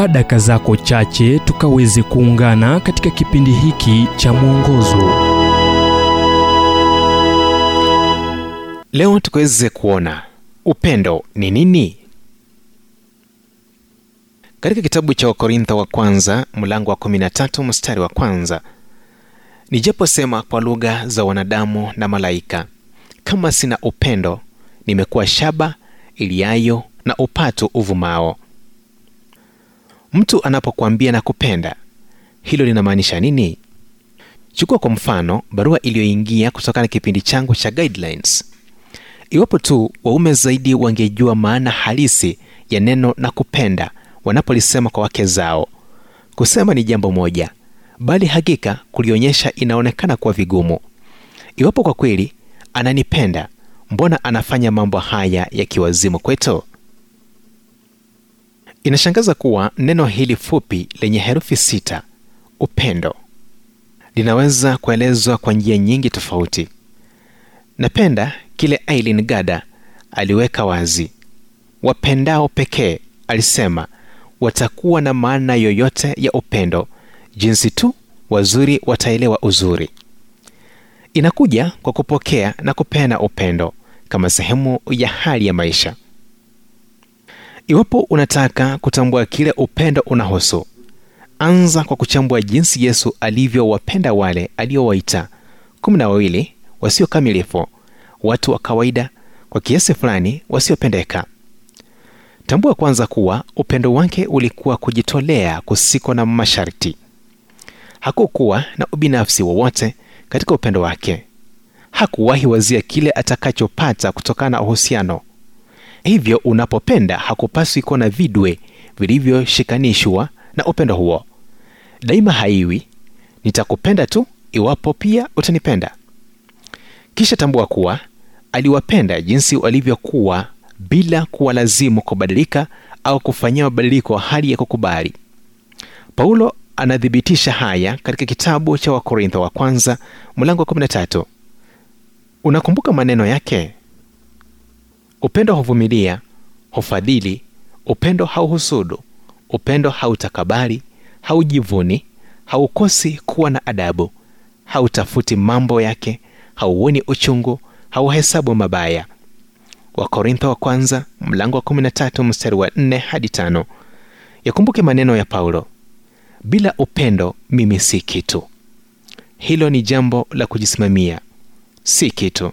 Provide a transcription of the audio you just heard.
chukua daka zako chache tukaweze kuungana katika kipindi hiki cha mwongozo. Leo tukaweze kuona upendo ni nini? Katika kitabu cha wakorintho wa kwanza mlango wa 13 mstari wa kwanza nijaposema kwa lugha za wanadamu na malaika kama sina upendo nimekuwa shaba iliayo na upatu uvumao mtu anapokuambia na kupenda. Hilo linamaanisha nini? Chukua kwa mfano barua iliyoingia kutokana na kipindi changu cha guidelines. Iwapo tu waume zaidi wangejua maana halisi ya neno na kupenda wanapolisema kwa wake zao. Kusema ni jambo moja bali hakika kulionyesha inaonekana kuwa vigumu. Iwapo kwa kweli ananipenda mbona anafanya mambo haya yakiwazimu kwetu inashangaza kuwa neno hili fupi lenye herufi sita upendo linaweza kuelezwa kwa njia nyingi tofauti. Napenda kile ailin gada aliweka wazi. Wapendao pekee alisema watakuwa na maana yoyote ya upendo jinsi tu wazuri wataelewa uzuri. Inakuja kwa kupokea na kupeana upendo kama sehemu ya hali ya maisha iwapo unataka kutambua kile upendo unahusu anza kwa kuchambua jinsi yesu alivyowapenda wale aliowaita. Kumi na wawili wasio kamilifu watu wa kawaida kwa kiasi fulani wasiopendeka. Tambua kwanza kuwa upendo wake ulikuwa kujitolea kusiko na masharti. Hakukuwa na ubinafsi wowote katika upendo wake. Hakuwahi wazia kile atakachopata kutokana na uhusiano hivyo unapopenda hakupaswi kuwa na vidwe vilivyoshikanishwa na upendo huo. Daima haiwi nitakupenda tu iwapo pia utanipenda. Kisha tambua kuwa aliwapenda jinsi walivyokuwa bila kuwalazimu kubadilika au kufanyia mabadiliko hali ya kukubali. Paulo anathibitisha haya katika kitabu cha wakorintho wa kwanza mlango wa 13 unakumbuka maneno yake upendo huvumilia hufadhili upendo hauhusudu upendo hautakabali haujivuni haukosi kuwa na adabu hautafuti mambo yake hauoni uchungu hauhesabu mabaya. Wakorintho wa kwanza mlango wa 13 mstari wa 4 hadi 5 yakumbuke maneno ya paulo bila upendo mimi si kitu. Hilo ni jambo la kujisimamia si kitu